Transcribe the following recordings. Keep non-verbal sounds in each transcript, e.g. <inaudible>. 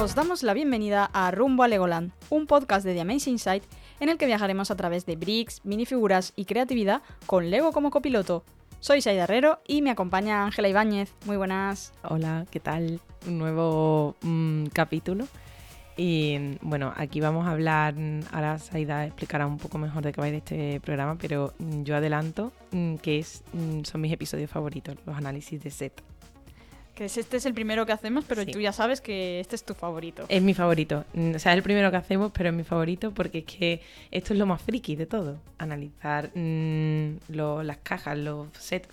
Os damos la bienvenida a Rumbo a Legoland, un podcast de The Amazing Site en el que viajaremos a través de bricks, minifiguras y creatividad con Lego como copiloto. Soy Saida Herrero y me acompaña Ángela Ibáñez. Muy buenas. Hola, ¿qué tal? Un nuevo mm, capítulo. Y bueno, aquí vamos a hablar, ahora Saida explicará un poco mejor de qué va a este programa, pero mm, yo adelanto mm, que es, son mis episodios favoritos, los análisis de set. Que este es el primero que hacemos, pero tú ya sabes que este es tu favorito. Es mi favorito. O sea, es el primero que hacemos, pero es mi favorito porque es que esto es lo más friki de todo. Analizar las cajas, los sets.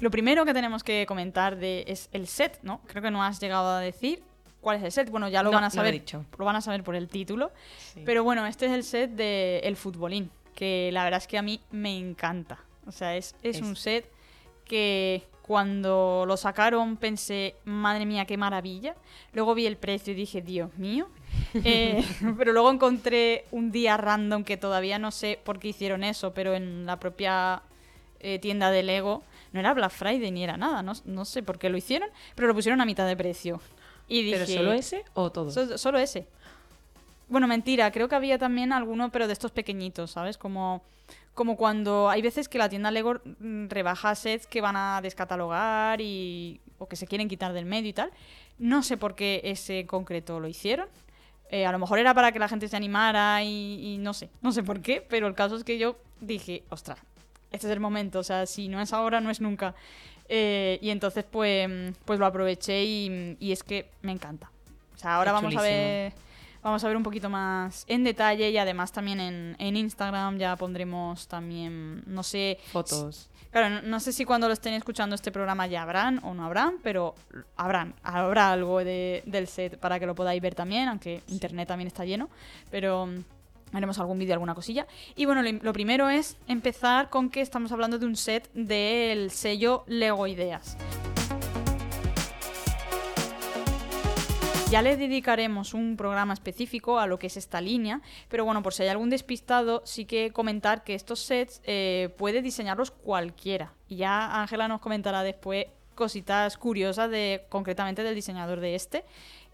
Lo primero que tenemos que comentar de, es el set, ¿no? Creo que no has llegado a decir cuál es el set. Bueno, ya lo van a saber. dicho. Lo van a saber por el título. Pero bueno, este es el set de El Futbolín, que la verdad es que a mí me encanta. O sea, es, es, un set que cuando lo sacaron pensé, madre mía, qué maravilla. Luego vi el precio y dije, Dios mío. <laughs> Eh, pero luego encontré un día random que todavía no sé por qué hicieron eso, pero en la propia eh, tienda de Lego no era Black Friday ni era nada, no, sé por qué lo hicieron, pero lo pusieron a mitad de precio. Y ¿Pero solo ese o todo? solo ese. Bueno, mentira, creo que había también alguno, pero de estos pequeñitos, ¿sabes? Como, como cuando hay veces que la tienda Lego rebaja sets que van a descatalogar y, o que se quieren quitar del medio y tal. No sé por qué ese en concreto lo hicieron. Eh, a lo mejor era para que la gente se animara y, y, no sé, no sé por qué, pero el caso es que yo dije, ostras, este es el momento, o sea, si no es ahora, no es nunca. Eh, y entonces, pues, pues lo aproveché y, es que me encanta. O sea, ahora vamos a ver vamos a ver un poquito más en detalle y además también en, en Instagram ya pondremos también, no sé... Fotos. Claro, no, sé si cuando lo estén escuchando este programa ya habrán o no habrán, pero habrán, habrá algo de, del set para que lo podáis ver también, aunque internet también está lleno, pero haremos algún vídeo, alguna cosilla. Y bueno, lo, primero es empezar con que estamos hablando de un set del sello Lego Ideas. Ya le dedicaremos un programa específico a lo que es esta línea, pero bueno, por si hay algún despistado, sí que comentar que estos sets eh, puede diseñarlos cualquiera. Y ya Ángela nos comentará después cositas curiosas de concretamente del diseñador de este.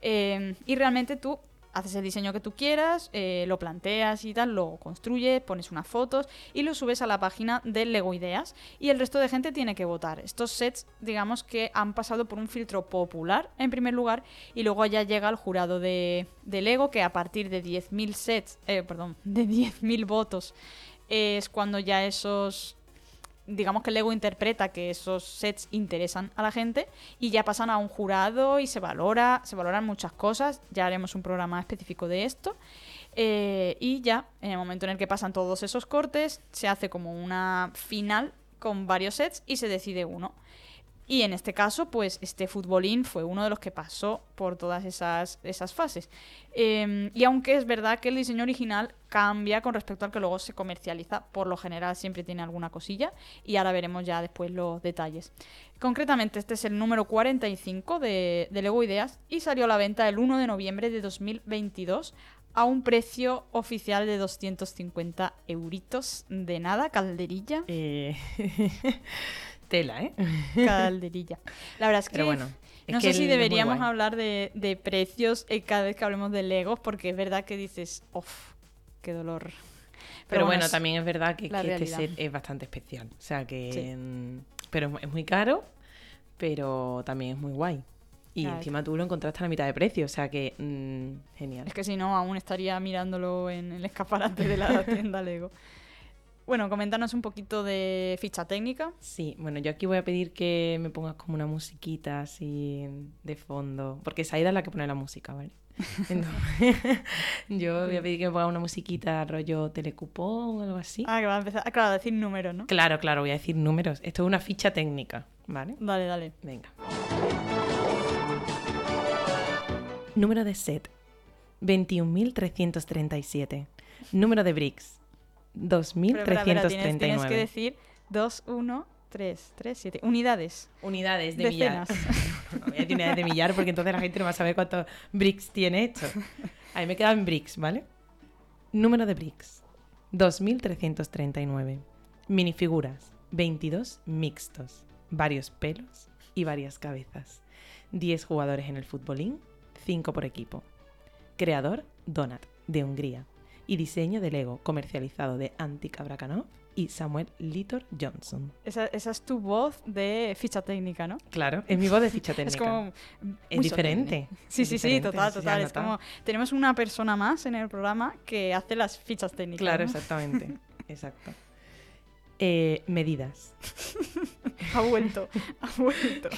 Eh, y realmente tú haces el diseño que tú quieras, eh, lo planteas y tal, lo construyes, pones unas fotos y lo subes a la página de Lego Ideas y el resto de gente tiene que votar. Estos sets, digamos que han pasado por un filtro popular en primer lugar y luego ya llega el jurado de, Lego que a partir de 10.000 sets, eh, perdón, de 10.000 votos es cuando ya esos digamos que el Lego interpreta que esos sets interesan a la gente y ya pasan a un jurado y se valora, se valoran muchas cosas. Ya haremos un programa específico de esto. Eh, y ya, en el momento en el que pasan todos esos cortes, se hace como una final con varios sets y se decide uno. Y en este caso, pues este futbolín fue uno de los que pasó por todas esas, esas fases. Em, y aunque es verdad que el diseño original cambia con respecto al que luego se comercializa, por lo general siempre tiene alguna cosilla y ahora veremos ya después los detalles. Concretamente, este es el número 45 de, de Lego Ideas y salió a la venta el 1 de noviembre de 2022 a un precio oficial de 250 euritos de nada, calderilla. Eh... <laughs> tela, ¿eh? <laughs> Calderilla. La verdad es que. bueno. no sé si deberíamos hablar de, precios eh, cada vez que hablemos de Legos, porque es verdad que dices, uff, qué dolor. Pero, bueno, también es verdad que, este set es bastante especial. O sea que. Mm, pero es muy caro, pero también es muy guay. Y encima tú lo encontraste a la mitad de precio, o sea que mm, genial. Es que si no, aún estaría mirándolo en el escaparate de la <laughs> tienda Lego. Bueno, coméntanos un poquito de ficha técnica. Sí, bueno, yo aquí voy a pedir que me pongas como una musiquita así de fondo, porque Saida es la que pone la música, ¿vale? <laughs> <laughs> yo voy a pedir que me ponga una musiquita rollo telecupón o algo así. Ah, que va a empezar ah, claro, a decir números, ¿no? Claro, claro, voy a decir números. Esto es una ficha técnica, ¿vale? Dale, dale. Venga. Número de set. 21.337. Número de bricks. 2.339. Tienes, que decir 2, 1, 3, 3, 7. Unidades. Unidades de millar. no, no, voy a decir unidades de millar porque entonces la gente no va a saber cuántos bricks tiene hecho. A mí me quedan bricks, ¿vale? Número de bricks. 2.339. Minifiguras. 22 mixtos. Varios pelos y varias cabezas. 10 jugadores en el futbolín, 5 por equipo. Creador, Donat, de Hungría. Y diseño de Lego, comercializado de Antika Brakanov y Samuel Litor Johnson. Esa, esa es tu voz de ficha técnica, ¿no? Claro, es mi voz de ficha <laughs> técnica. Es como... Es diferente. Sí, es sí, sí, diferente, total, sí, total. Es como... Tenemos una persona más en el programa que hace las fichas técnicas. Claro, ¿no? exactamente. <laughs> Exacto. Eh, medidas. <laughs> Ha vuelto, ha vuelto.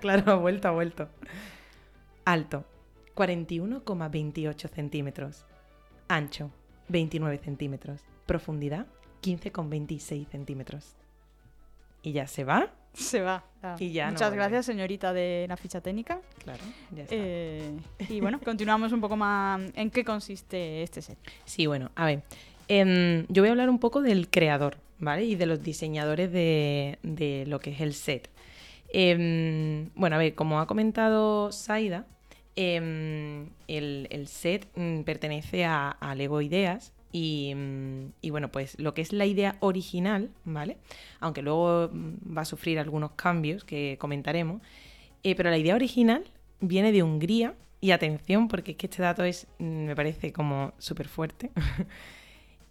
claro, ha vuelto, ha vuelto. Alto, 41,28 centímetros. Ancho, 29 centímetros. Profundidad, 15,26 centímetros. Y ya se va. Se va. ya. Y ya Muchas gracias, señorita de la ficha técnica. Claro, ya está. Eh, y bueno, continuamos un poco más en qué consiste este set. Sí, bueno, a ver. em, yo voy a hablar un poco del creador, ¿vale? Y de los diseñadores de, de lo que es el set. Em, bueno, a ver, como ha comentado Saida, em, el, el set mm, pertenece a, a Lego Ideas. Y, mm, y bueno, pues lo que es la idea original, ¿vale? Aunque luego mm, va a sufrir algunos cambios que comentaremos. eh, pero la idea original viene de Hungría. Y atención, porque es que este dato es, me parece como súper fuerte. <laughs>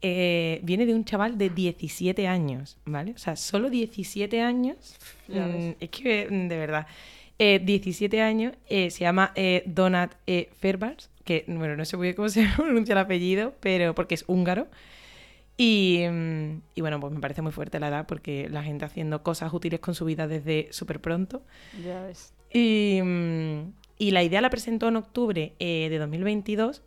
Eh, viene de un chaval de 17 años, ¿vale? O sea, solo 17 años. Es que, de verdad, eh, 17 años, eh, se llama eh, Donat E. Ferbars, que, bueno, no sé muy bien cómo se <laughs> pronuncia el apellido, pero porque es húngaro. Y, mm, y bueno, pues me parece muy fuerte la edad, porque la gente haciendo cosas útiles con su vida desde súper pronto. Ya ves. Y, mm, y la idea la presentó en octubre eh, de 2022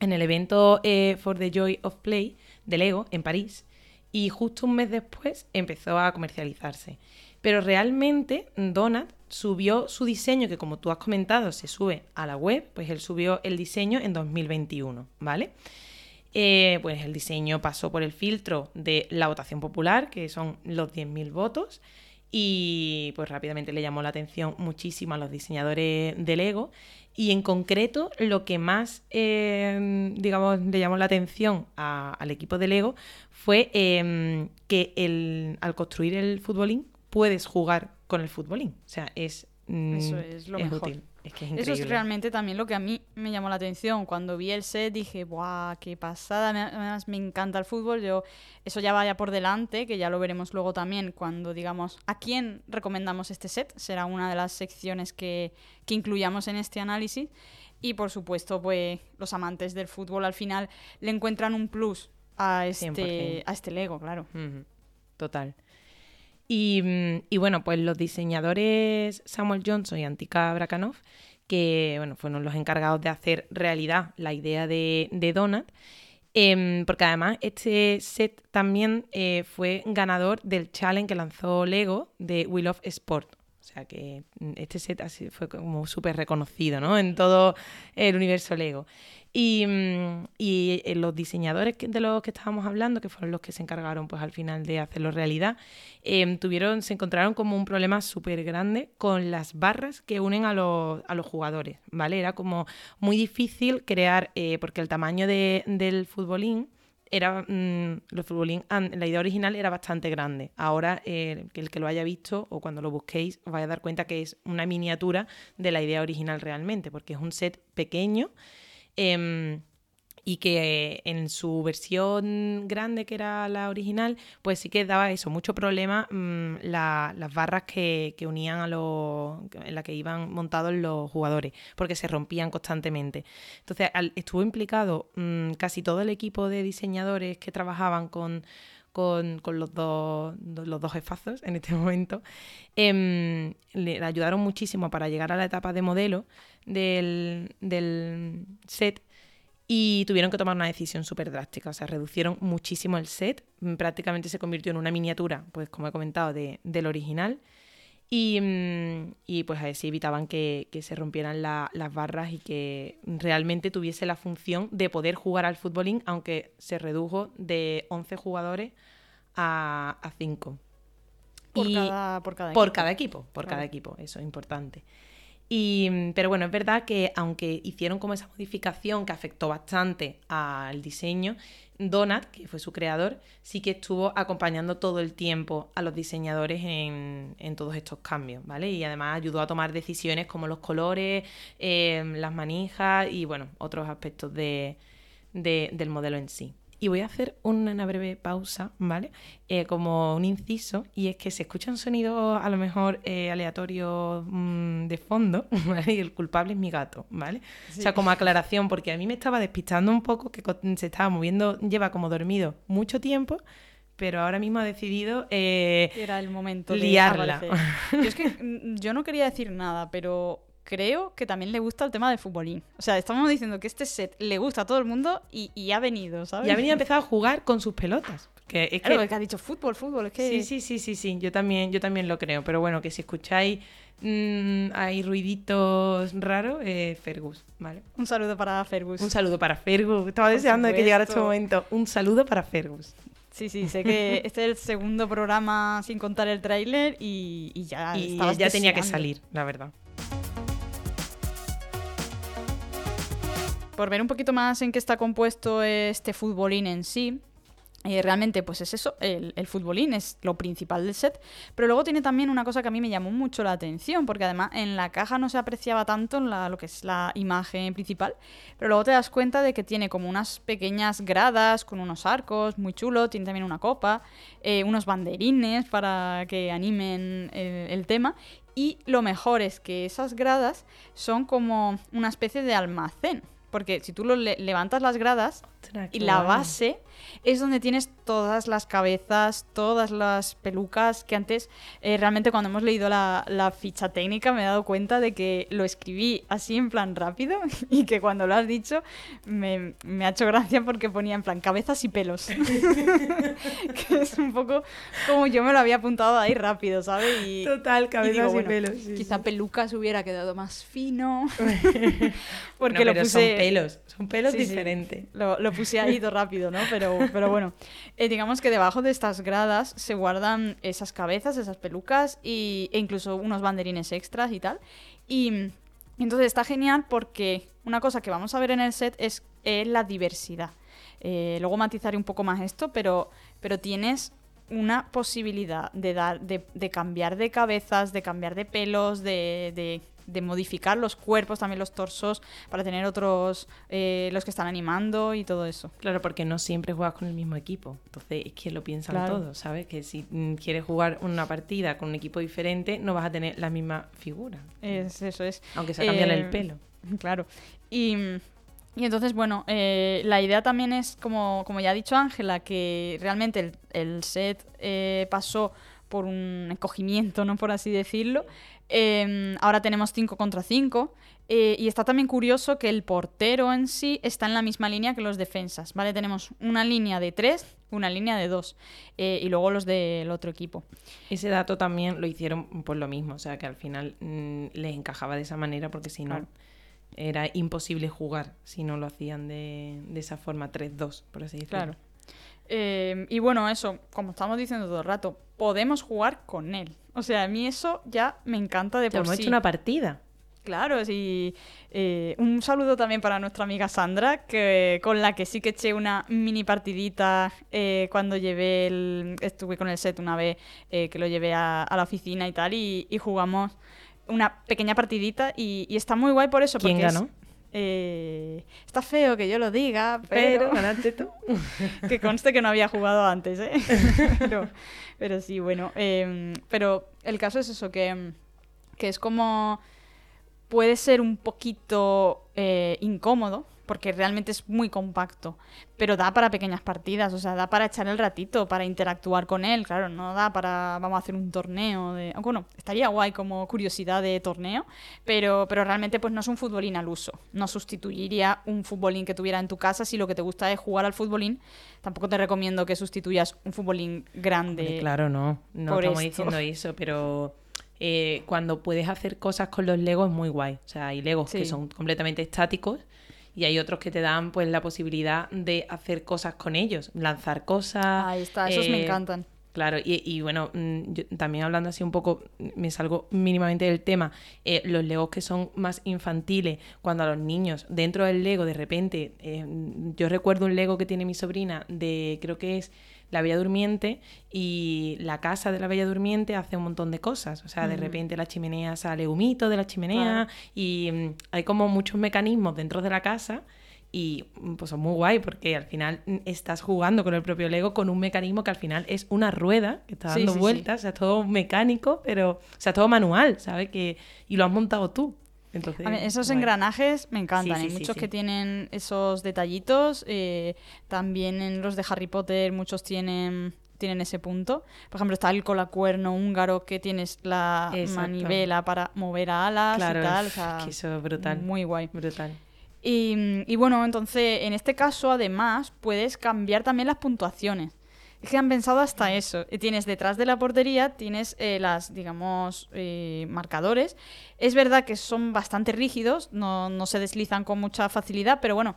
en el evento eh, For the Joy of Play de Lego en París. Y justo un mes después empezó a comercializarse. Pero realmente Donat subió su diseño, que como tú has comentado, se sube a la web, pues él subió el diseño en 2021, ¿vale? Eh, pues el diseño pasó por el filtro de la votación popular, que son los 10.000 votos, y pues rápidamente le llamó la atención muchísimo a los diseñadores de Lego. Y en concreto, lo que más, eh, digamos, le llamó la atención al equipo de Lego fue eh, que el, al construir el futbolín puedes jugar con el futbolín. O sea, es, mm, Eso es lo mejor. útil. Es que es Eso increíble. es realmente también lo que a mí me llamó la atención. Cuando vi el set dije, ¡buah, qué pasada! Me- Además, me encanta el fútbol. Yo, eso ya vaya por delante, que ya lo veremos luego también cuando digamos a quién recomendamos este set. Será una de las secciones que, que incluyamos en este análisis. Y por supuesto, pues los amantes del fútbol al final le encuentran un plus a este, 100%. a este Lego, claro. Total. Y, mm, y bueno, pues los diseñadores Samuel Johnson y Antika Brakanov, que bueno, fueron los encargados de hacer realidad la idea de, de Donut, em, porque además este set también eh, fue ganador del challenge que lanzó Lego de We Love Sport. O sea que mm, este set así fue como súper reconocido ¿no? en todo el universo Lego. Y, mm, y, eh, los diseñadores de los que estábamos hablando, que fueron los que se encargaron pues al final de hacerlo realidad, em, tuvieron, se encontraron como un problema súper grande con las barras que unen a los, a los jugadores, ¿vale? Era como muy difícil crear, eh, porque el tamaño de- del futbolín era mm, los futbolín la idea original era bastante grande. Ahora eh, el que lo haya visto o cuando lo busquéis os vais a dar cuenta que es una miniatura de la idea original realmente, porque es un set pequeño em, y que en su versión grande, que era la original, pues sí que daba eso, mucho problema mm, la- las barras que, que unían a los. en la que iban montados los jugadores, porque se rompían constantemente. Entonces, estuvo implicado mm, casi todo el equipo de diseñadores que trabajaban con. Con, con los, dos, los dos jefazos en este <laughs> momento, em, le ayudaron muchísimo para llegar a la etapa de modelo del, del set y tuvieron que tomar una decisión súper drástica. O sea, reducieron muchísimo el set. mm, Prácticamente se convirtió en una miniatura, pues como he comentado, de- del original. Y, mm, y, pues así evitaban que, que se rompieran la- las barras y que realmente tuviese la función de poder jugar al futbolín, aunque se redujo de 11 jugadores a, a 5. Por, Y- cada, por cada por equipo. cada equipo, por cada equipo, eso es importante. Mm, pero bueno, es verdad que aunque hicieron como esa modificación que afectó bastante al diseño, Donat, que fue su creador, sí que estuvo acompañando todo el tiempo a los diseñadores en, todos estos cambios, ¿vale? Y además ayudó a tomar decisiones como los colores, eh, las manijas y, bueno, otros aspectos del modelo en sí. Y voy a hacer una breve pausa, ¿vale? Eh, como un inciso, y es que se escuchan sonidos a lo mejor eh, aleatorios mm, de fondo, <laughs> ¿vale? Y el culpable es mi gato, ¿vale? O sea, como aclaración, porque a mí me estaba despistando un poco que se estaba moviendo, lleva como dormido mucho tiempo, pero ahora mismo ha decidido eh, era el momento de liarla. Yo es que mm, yo no quería decir nada, pero creo que también le gusta el tema del futbolín. O sea, estamos diciendo que este set le gusta a todo el mundo y, ha venido, ¿sabes? Y ha venido a empezar a jugar con sus pelotas. Que es claro, que... ha dicho fútbol, fútbol, es que... Sí, sí, sí, sí, sí, yo también, yo también lo creo. Pero bueno, que si escucháis mm, hay ruiditos raros, eh, Fergus, ¿vale? Un saludo para Fergus. Un saludo para Fergus. Estaba deseando que llegara este momento. Un saludo para Fergus. Sí, sí, sé que <laughs> este es el segundo programa sin contar el tráiler y, ya y ya tenía que salir, la verdad. Por ver un poquito más en qué está compuesto este futbolín en sí, eh, realmente, pues es eso, el, futbolín es lo principal del set, pero luego tiene también una cosa que a mí me llamó mucho la atención, porque además en la caja no se apreciaba tanto lo que es la imagen principal, pero luego te das cuenta de que tiene como unas pequeñas gradas con unos arcos, muy chulo, tiene también una copa, eh, unos banderines para que animen el tema, y lo mejor es que esas gradas son como una especie de almacén porque si tú lo levantas las gradas y la base es donde tienes todas las cabezas, todas las pelucas, que antes eh, realmente cuando hemos leído la, ficha técnica me he dado cuenta de que lo escribí así en plan rápido <laughs> y que cuando lo has dicho me, ha hecho gracia porque ponía en plan cabezas y pelos. <laughs> que es un poco como yo me lo había apuntado ahí rápido, ¿sabes? Total, cabezas y, pelos. quizá pelucas hubiera quedado más fino. <laughs> porque lo puse... Son pelos, son pelos diferentes. Lo, lo, puse ahí todo rápido, ¿no? Pero, pero bueno, eh, digamos que debajo de estas gradas se guardan esas cabezas, esas pelucas y, e incluso unos banderines extras y tal. Y, entonces está genial porque una cosa que vamos a ver en el set es la diversidad. Eh, luego matizaré un poco más esto, pero, pero tienes una posibilidad de dar, de, cambiar de cabezas, de cambiar de pelos, de de modificar los cuerpos, también los torsos, para tener otros, eh, los que están animando y todo eso. Claro, porque no siempre juegas con el mismo equipo. Entonces es que lo piensan todos, ¿sabes? Que si quieres jugar una partida con un equipo diferente, no vas a tener la misma figura. Es, eso es. Aunque se cambie el eh, pelo. <laughs> Claro. Y. Y entonces, bueno, eh, la idea también es, como, como ya ha dicho Ángela, que realmente el, el set pasó por un encogimiento, ¿no? Por así decirlo. Em, ahora tenemos 5 contra 5. Eh, y está también curioso que el portero en sí está en la misma línea que los defensas, ¿vale? Tenemos una línea de 3, una línea de 2 eh, y luego los del otro equipo. Ese dato también lo hicieron por lo mismo, o sea que al final mm, les encajaba de esa manera porque si no era imposible jugar si no lo hacían de, esa forma 3-2, por así decirlo. Claro. Em, y bueno, eso, como estamos diciendo todo el rato, podemos jugar con él. O sea, a mí eso ya me encanta de por hemos hecho una partida. Claro, sí. Eh, un saludo también para nuestra amiga Sandra, que, con la que sí que eché una mini partidita eh, cuando llevé el, estuve con el set una vez eh, que lo llevé a, la oficina y tal, y, jugamos una pequeña partidita y, está muy guay por eso. ¿Quién porque ganó? Está feo que yo lo diga, pero... tú. <laughs> que conste que no había jugado antes, ¿eh? <laughs> pero, sí, bueno. Em, pero el caso es eso, que, que es como puede ser un poquito eh, incómodo, porque realmente es muy compacto, pero da para pequeñas partidas, o sea, da para echar el ratito, para interactuar con él, claro, no da para, vamos a hacer un torneo de... Bueno, estaría guay como curiosidad de torneo, pero, pero realmente pues no es un futbolín al uso, no sustituiría un futbolín que tuviera en tu casa si lo que te gusta es jugar al futbolín, tampoco te recomiendo que sustituyas un futbolín grande. claro, no, no estamos diciendo eso, pero eh, cuando puedes hacer cosas con los Legos es muy guay. O sea, hay Legos que son completamente estáticos y hay otros que te dan pues la posibilidad de hacer cosas con ellos, lanzar cosas. Ahí está, esos me eh, encantan. Claro, y, y bueno, mm, yo también hablando así un poco, me salgo mínimamente del tema, eh, los legos que son más infantiles, cuando a los niños, dentro del lego, de repente, eh, yo recuerdo un lego que tiene mi sobrina de, creo que es la Bella Durmiente, y la casa de la Bella Durmiente hace un montón de cosas, o sea, de Mm. repente la chimenea sale humito de la chimenea, Claro. y mm, hay como muchos mecanismos dentro de la casa y mm, pues son muy guay porque al final mm, estás jugando con el propio Lego con un mecanismo que al final es una rueda que está dando sí, sí. vueltas, o sea, todo mecánico, pero, o sea, todo manual, ¿sabes? Que, y lo has montado tú. Entonces, A mí, esos engranajes me encantan. Sí, Hay sí, muchos sí. que tienen esos detallitos. eh, también en los de Harry Potter muchos tienen, tienen ese punto. Por ejemplo, está el colacuerno húngaro que tienes la Exacto. manivela para mover alas Claro, y tal. o sea, que eso es brutal. Muy guay. Brutal. Y, y bueno, entonces en este caso además puedes cambiar también las puntuaciones. Es que han pensado hasta eso. Y Tienes detrás de la portería, tienes eh, las, digamos, eh, marcadores. Es verdad que son bastante rígidos, no, no se deslizan con mucha facilidad, pero bueno,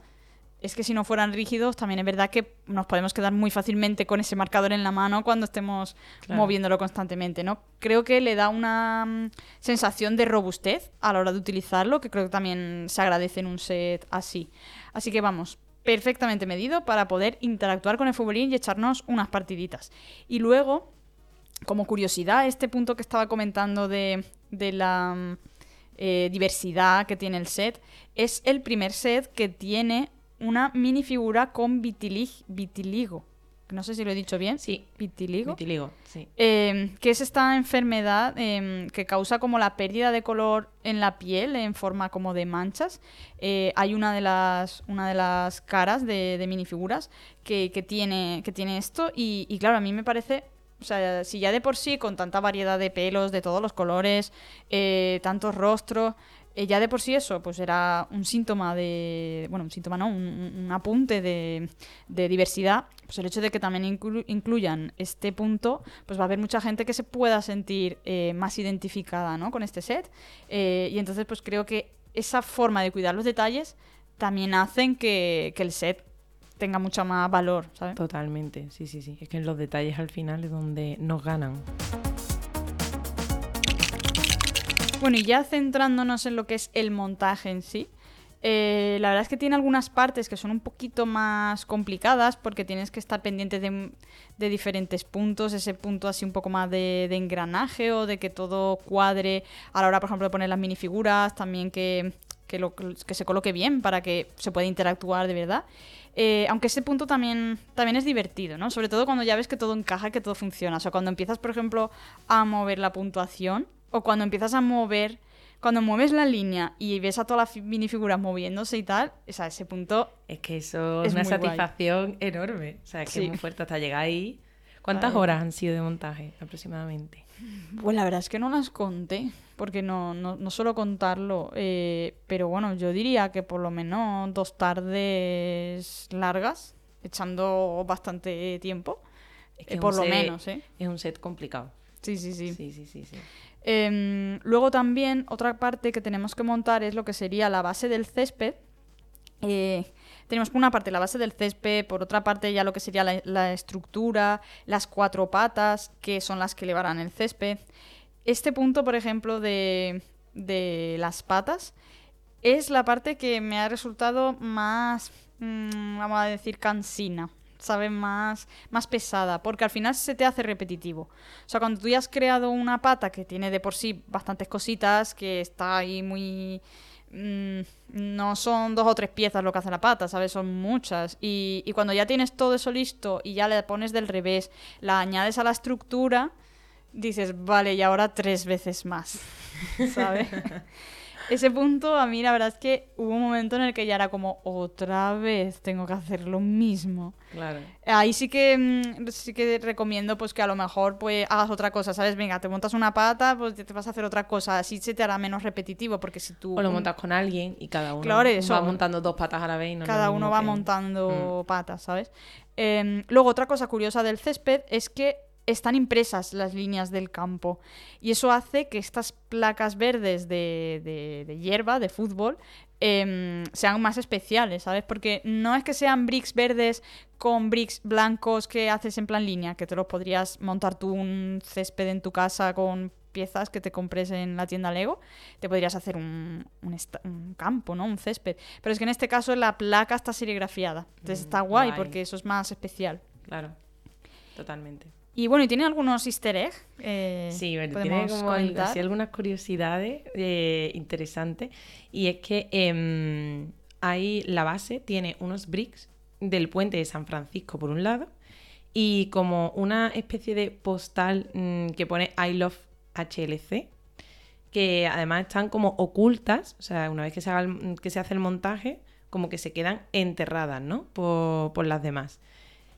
es que si no fueran rígidos, también es verdad que nos podemos quedar muy fácilmente con ese marcador en la mano cuando estemos Claro. moviéndolo constantemente, ¿no? Creo que le da una mm, sensación de robustez a la hora de utilizarlo, que creo que también se agradece en un set así. Así que vamos, perfectamente medido para poder interactuar con el futbolín y echarnos unas partiditas. Y luego, como curiosidad, este punto que estaba comentando de, de la mm, eh, diversidad que tiene el set, es el primer set que tiene una minifigura con vitilig- vitiligo. No sé si lo he dicho bien. Sí, Vitiligo. vitiligo, sí. Eh, que es esta enfermedad eh, que causa como la pérdida de color en la piel en forma como de manchas. Eh, hay una de las, una de las caras de, de minifiguras que, que tiene, que tiene esto y, y claro, a mí me parece... O sea, si ya de por sí, con tanta variedad de pelos, de todos los colores, eh, tantos rostros, ya de por sí eso, pues era un síntoma de. Bueno, un síntoma no, un, un- un apunte de, diversidad. Pues el hecho de que también inclu- incluyan este punto, pues va a haber mucha gente que se pueda sentir eh, más identificada ¿no? con este set. Eh, y entonces, pues creo que esa forma de cuidar los detalles también hacen que, que el set tenga mucho más valor, ¿sabes? Totalmente, sí, sí, sí. Es que los detalles al final es donde nos ganan. Bueno, y ya centrándonos en lo que es el montaje en sí, eh, la verdad es que tiene algunas partes que son un poquito más complicadas porque tienes que estar pendiente de, diferentes puntos, ese punto así un poco más de, engranaje o de que todo cuadre a la hora, por ejemplo, de poner las minifiguras, también que, que se coloque bien para que se pueda interactuar de verdad. Eh, aunque ese punto también, también es divertido, ¿no? Sobre todo cuando ya ves que todo encaja, que todo funciona. O sea, cuando empiezas, por ejemplo, a mover la puntuación o cuando empiezas a mover, cuando mueves la línea y ves a todas las fi- minifiguras moviéndose y tal, o sea, ese punto Es que eso Es es una muy guay. satisfacción enorme. O sea, que Sí. es muy fuerte hasta llegar ahí. ¿Cuántas horas han sido de montaje aproximadamente? Pues la verdad es que no las conté, porque no, no, no suelo contarlo. eh, pero bueno, yo diría que por lo menos dos tardes largas, echando bastante tiempo. Es eh, es por un lo set- menos, ¿eh? Es un set complicado. Sí, sí, sí. Sí, sí, sí, sí. Em, luego también otra parte que tenemos que montar es lo que sería la base del césped. Eh, tenemos por una parte la base del césped, por otra parte ya lo que sería la, estructura, las cuatro patas, que son las que elevarán el césped. Este punto, por ejemplo, de, de las patas, es la parte que me ha resultado más, mm, vamos a decir, cansina. ¿Sabes? Más, más pesada, porque al final se te hace repetitivo. O sea, cuando tú ya has creado una pata que tiene de por sí bastantes cositas, que está ahí muy... mm, no son dos o tres piezas lo que hace la pata, ¿sabes? Son muchas. Y, y cuando ya tienes todo eso listo y ya le pones del revés, la añades a la estructura, dices, vale, y ahora tres veces más, <laughs> ¿sabes? Ese punto a mí la verdad es que hubo un momento en el que ya era como, otra vez tengo que hacer lo mismo. Claro. Ahí sí que mm, sí que recomiendo pues que a lo mejor pues hagas otra cosa, ¿sabes? Venga, te montas una pata, pues te vas a hacer otra cosa, así se te hará menos repetitivo porque si tú O lo montas con alguien y cada uno Claro, eso. va montando dos patas a la vez. y no cada uno va que- montando patas, ¿sabes? Em, luego otra cosa curiosa del césped es que están impresas las líneas del campo y eso hace que estas placas verdes de, de- de hierba, de fútbol, em, sean más especiales, ¿sabes? Porque no es que sean bricks verdes con bricks blancos que haces en plan línea, que te los podrías montar tú un césped en tu casa con piezas que te compres en la tienda Lego, te podrías hacer un, un, campo, ¿no? Un césped. Pero es que en este caso la placa está serigrafiada. Entonces está mm, guay, porque eso es más especial. Claro, totalmente. Y bueno, ¿y tiene algunos easter eggs? Eh, sí, tiene como algunas curiosidades eh, interesantes. Y es que eh, hay la base tiene unos bricks del puente de San Francisco por un lado y como una especie de postal mm, que pone I love HLC, que además están como ocultas, o sea, una vez que se, haga que se hace el montaje, como que se quedan enterradas, ¿no? Por, las demás,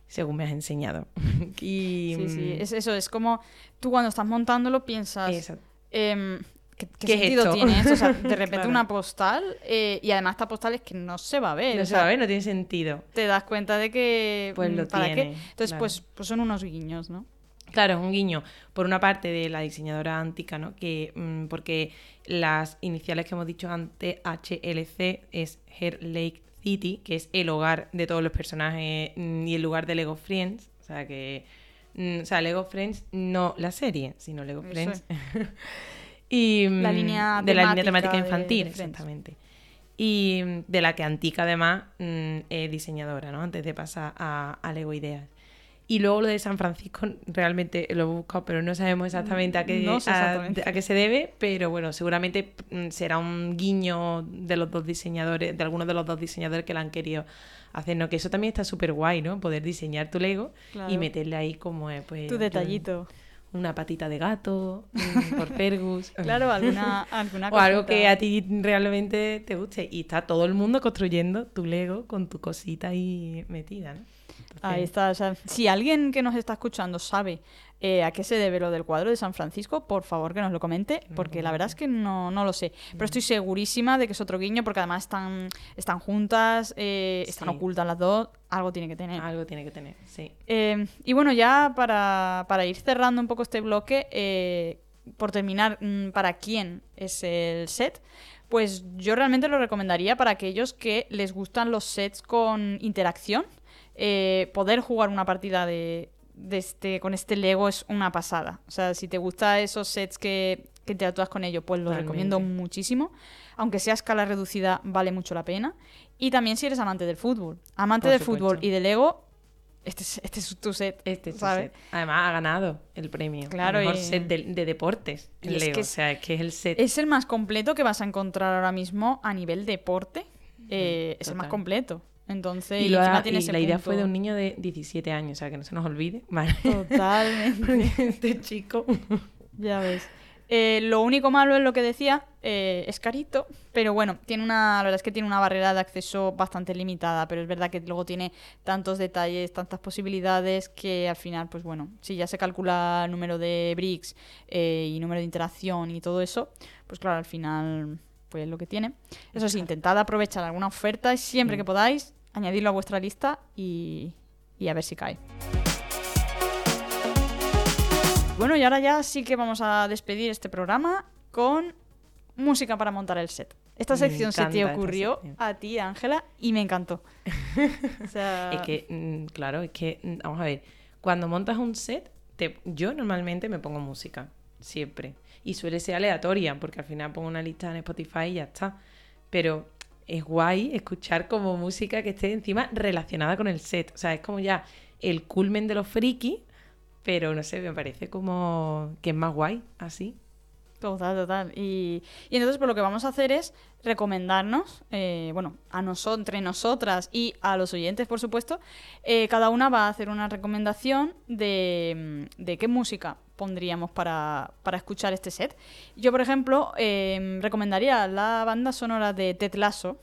según me has enseñado. <laughs> y, sí, sí, mm, es eso, es como tú cuando estás montándolo piensas... Em, ¿Qué, sentido tiene esto? O sea, de <laughs> repente una postal eh, y además esta postal es que no se va a ver. No se va a ver, no tiene sentido. Te das cuenta de que... Pues lo ¿para tiene. Qué? Entonces, pues, pues son unos guiños, ¿no? Claro, es un guiño por una parte de la diseñadora Antica, ¿no? Que, mm, porque las iniciales que hemos dicho antes, HLC, es Her Lake City, que es el hogar de todos los personajes mm, y el lugar de Lego Friends. O sea que. Mm, o sea, Lego Friends, no la serie, sino Lego Friends. <laughs> y, la línea de la línea temática infantil, exactamente. Y de la que Antica además es diseñadora, ¿no? Antes de pasar a, a Lego Ideas. Y luego lo de San Francisco <laughs> realmente lo he buscado, pero no sabemos exactamente a qué, A, qué se debe, pero bueno, seguramente mm, será un guiño de los dos diseñadores, de algunos de los dos diseñadores que la han querido hacer, ¿no? Que eso también está súper guay, ¿no? Poder diseñar tu Lego y meterle ahí como es, pues... Tu detallito. una patita de gato mm, <laughs> por Fergus. claro, <laughs> alguna, alguna O algo que a ti realmente te guste. Y está todo el mundo construyendo tu Lego con tu cosita ahí metida, ¿no? Ahí está. si alguien que nos está escuchando sabe eh, a qué se debe lo del cuadro de San Francisco, por favor que nos lo comente, porque la verdad es que no, lo sé. Pero estoy segurísima de que es otro guiño, porque además están, están juntas, eh, están ocultas las dos. Algo tiene que tener. Algo tiene que tener, sí. Eh, y bueno, ya para, para, ir cerrando un poco este bloque, por terminar, mm, ¿para quién es el set? Pues yo realmente lo recomendaría para aquellos que les gustan los sets con interacción eh, poder jugar una partida de, este, con este Lego es una pasada. O sea, si te gustan esos sets que, que interactúas con ellos, pues lo recomiendo muchísimo. Aunque sea a escala reducida, vale mucho la pena. Y también si eres amante del fútbol. Amante del fútbol y de Lego, este es, este es tu set. Este es set. Además, ha ganado el premio. Claro. El mejor set de, deportes. Lego. o sea, es que es el set. Es el más completo que vas a encontrar ahora mismo a nivel deporte. Eh, es el más completo. Entonces, y, la idea fue de un niño de 17 años, o sea, que no se nos olvide. Totalmente. <laughs> este chico. ya ves. Eh, lo único malo es lo que decía, eh, es carito, pero bueno, tiene una, la verdad es que tiene una barrera de acceso bastante limitada, pero es verdad que luego tiene tantos detalles, tantas posibilidades que al final, pues bueno, si ya se calcula el número de bricks eh, y número de interacción y todo eso, pues claro, al final pues lo que tiene. Eso sí, intentad aprovechar alguna oferta y siempre que podáis, añadirlo a vuestra lista y, a ver si cae. Bueno, y ahora ya sí que vamos a despedir este programa con música para montar el set. Esta sección se te ocurrió a ti, Ángela, y me encantó. <laughs> Es que, mm, claro, es que, mm, vamos a ver, cuando montas un set, yo normalmente me pongo música, siempre. Y suele ser aleatoria, porque al final pongo una lista en Spotify y ya está. Pero es guay escuchar como música que esté encima relacionada con el set. O sea, es como ya el culmen de los friki, pero no sé, me parece como que es más guay así. Total, total. Y, entonces, por lo que vamos a hacer es recomendarnos, eh, bueno, a entre nosotras y a los oyentes, por supuesto, eh, cada una va a hacer una recomendación de, de qué música pondríamos para, para, escuchar este set. Yo, por ejemplo, eh, recomendaría la banda sonora de Ted Lasso.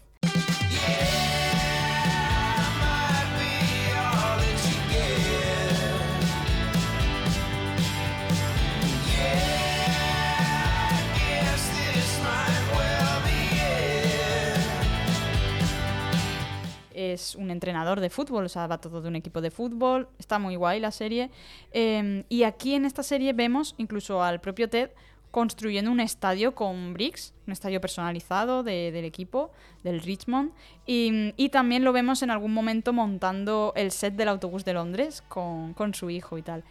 Es un entrenador de fútbol, o sea, va todo de un equipo de fútbol, está muy guay la serie. Em, y aquí en esta serie vemos incluso al propio Ted construyendo un estadio con bricks, un estadio personalizado de- del equipo, del Richmond. Y, también lo vemos en algún momento montando el set del autobús de Londres con, con su hijo y tal.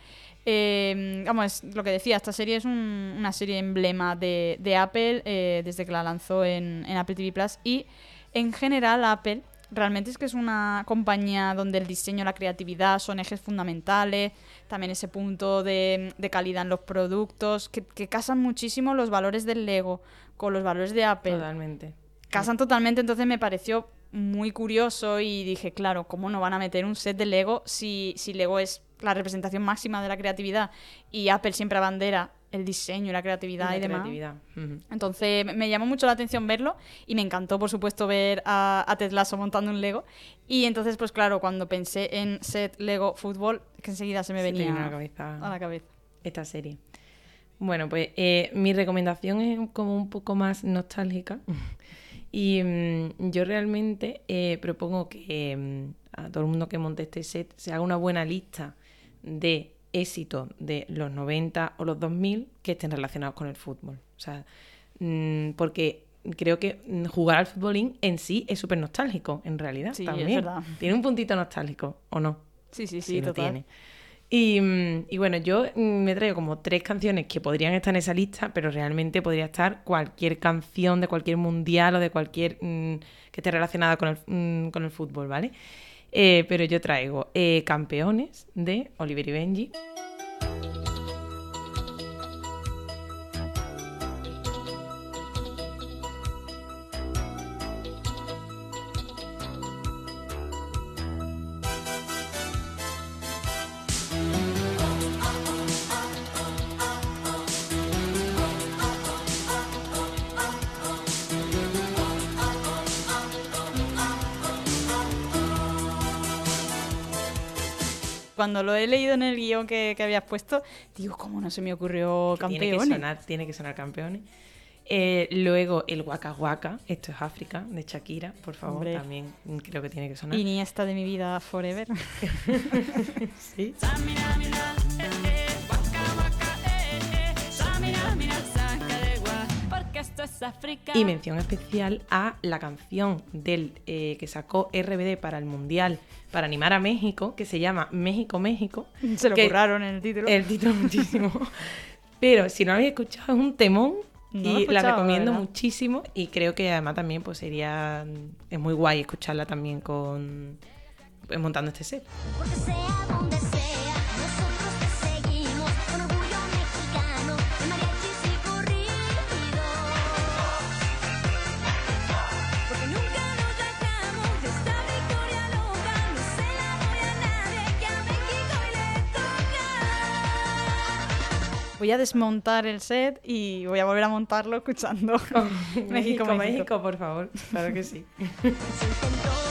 Eh, vamos, es lo que decía, esta serie es un- una serie emblema de, de Apple eh, desde que la lanzó en Apple TV Plus. Y en general, Apple realmente es que es una compañía donde el diseño y la creatividad son ejes fundamentales. También ese punto de, de calidad en los productos, que, que casan muchísimo los valores del Lego con los valores de Apple Totalmente. casan totalmente, entonces me pareció muy curioso y dije, claro, ¿cómo no van a meter un set de Lego si, si Lego es la representación máxima de la creatividad y Apple siempre abandera el diseño y la creatividad La y demás? creatividad. Entonces me- llamó mucho la atención verlo y me encantó, por supuesto, ver a, a Ted Lasso montando un Lego. Y entonces, pues claro, cuando pensé en set Lego fútbol, que enseguida se me Se venía a la cabeza. a la cabeza. esta serie. Bueno, pues eh, mi recomendación es como un poco más nostálgica. <laughs> Y mm, yo realmente eh, propongo que mm, a todo el mundo que monte este set se haga una buena lista de éxitos de los 90 o los 2000 que estén relacionados con el fútbol. O sea, mm, porque creo que jugar al futbolín en sí es súper nostálgico, en realidad. Sí, es también. verdad. Tiene un puntito nostálgico, ¿o no? Sí, sí, sí, Sí, lo tiene. Y, mm, y bueno, yo mm, me traigo como tres canciones que podrían estar en esa lista, pero realmente podría estar cualquier canción de cualquier mundial o de cualquier mm, que esté relacionada con el, con el fútbol, ¿vale? Eh, pero yo traigo eh, Campeones de Oliver y Benji. Cuando lo he leído en el guion que, que habías puesto, digo, ¿cómo no se me ocurrió que Tiene que campeones? sonar, tiene que sonar Campeones. Eh, luego el Waka Waka, esto es África, de Shakira, por favor, Hombre. también creo que tiene que sonar. Iniesta de mi vida forever. Sí. Y mención especial a la canción del eh, que sacó RBD para el Mundial para animar a México, que se llama México, México. <laughs> se lo curraron en el título. El título <laughs> muchísimo. Pero si no lo habéis escuchado, es un temón. No y la recomiendo verdad. muchísimo. Y creo que además también pues sería. Es muy guay escucharla también con. pues, montando este set. Voy a desmontar el set y voy a volver a montarlo escuchando <laughs> México, México. México, por favor. Claro que sí. <laughs>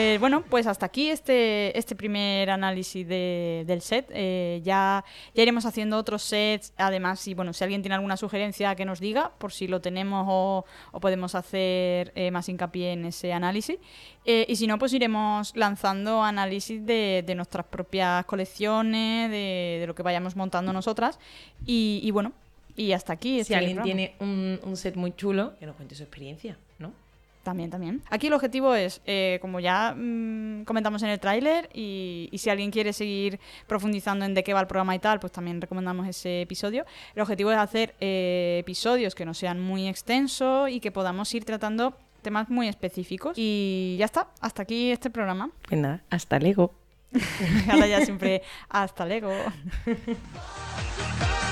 Pues bueno, pues hasta aquí este, este primer análisis de- del set. Eh, ya, ya iremos haciendo otros sets. Además, si, bueno, si alguien tiene alguna sugerencia que nos diga, por si lo tenemos o, o podemos hacer eh, más hincapié en ese análisis. Eh, y si no, pues iremos lanzando análisis de, de nuestras propias colecciones, de, de lo que vayamos montando nosotras. Y, y bueno, y hasta aquí. Si este alguien programa. tiene un, un set muy chulo, que nos cuente su experiencia, ¿no? También, también. Aquí el objetivo es, eh, como ya mm, comentamos en el tráiler, y, y si alguien quiere seguir profundizando en de qué va el programa y tal, pues también recomendamos ese episodio. El objetivo es hacer eh, episodios que no sean muy extensos y que podamos ir tratando temas muy específicos. Y ya está, hasta aquí este programa. Pues nada, hasta luego. <laughs> Ahora ya siempre, hasta luego. <laughs>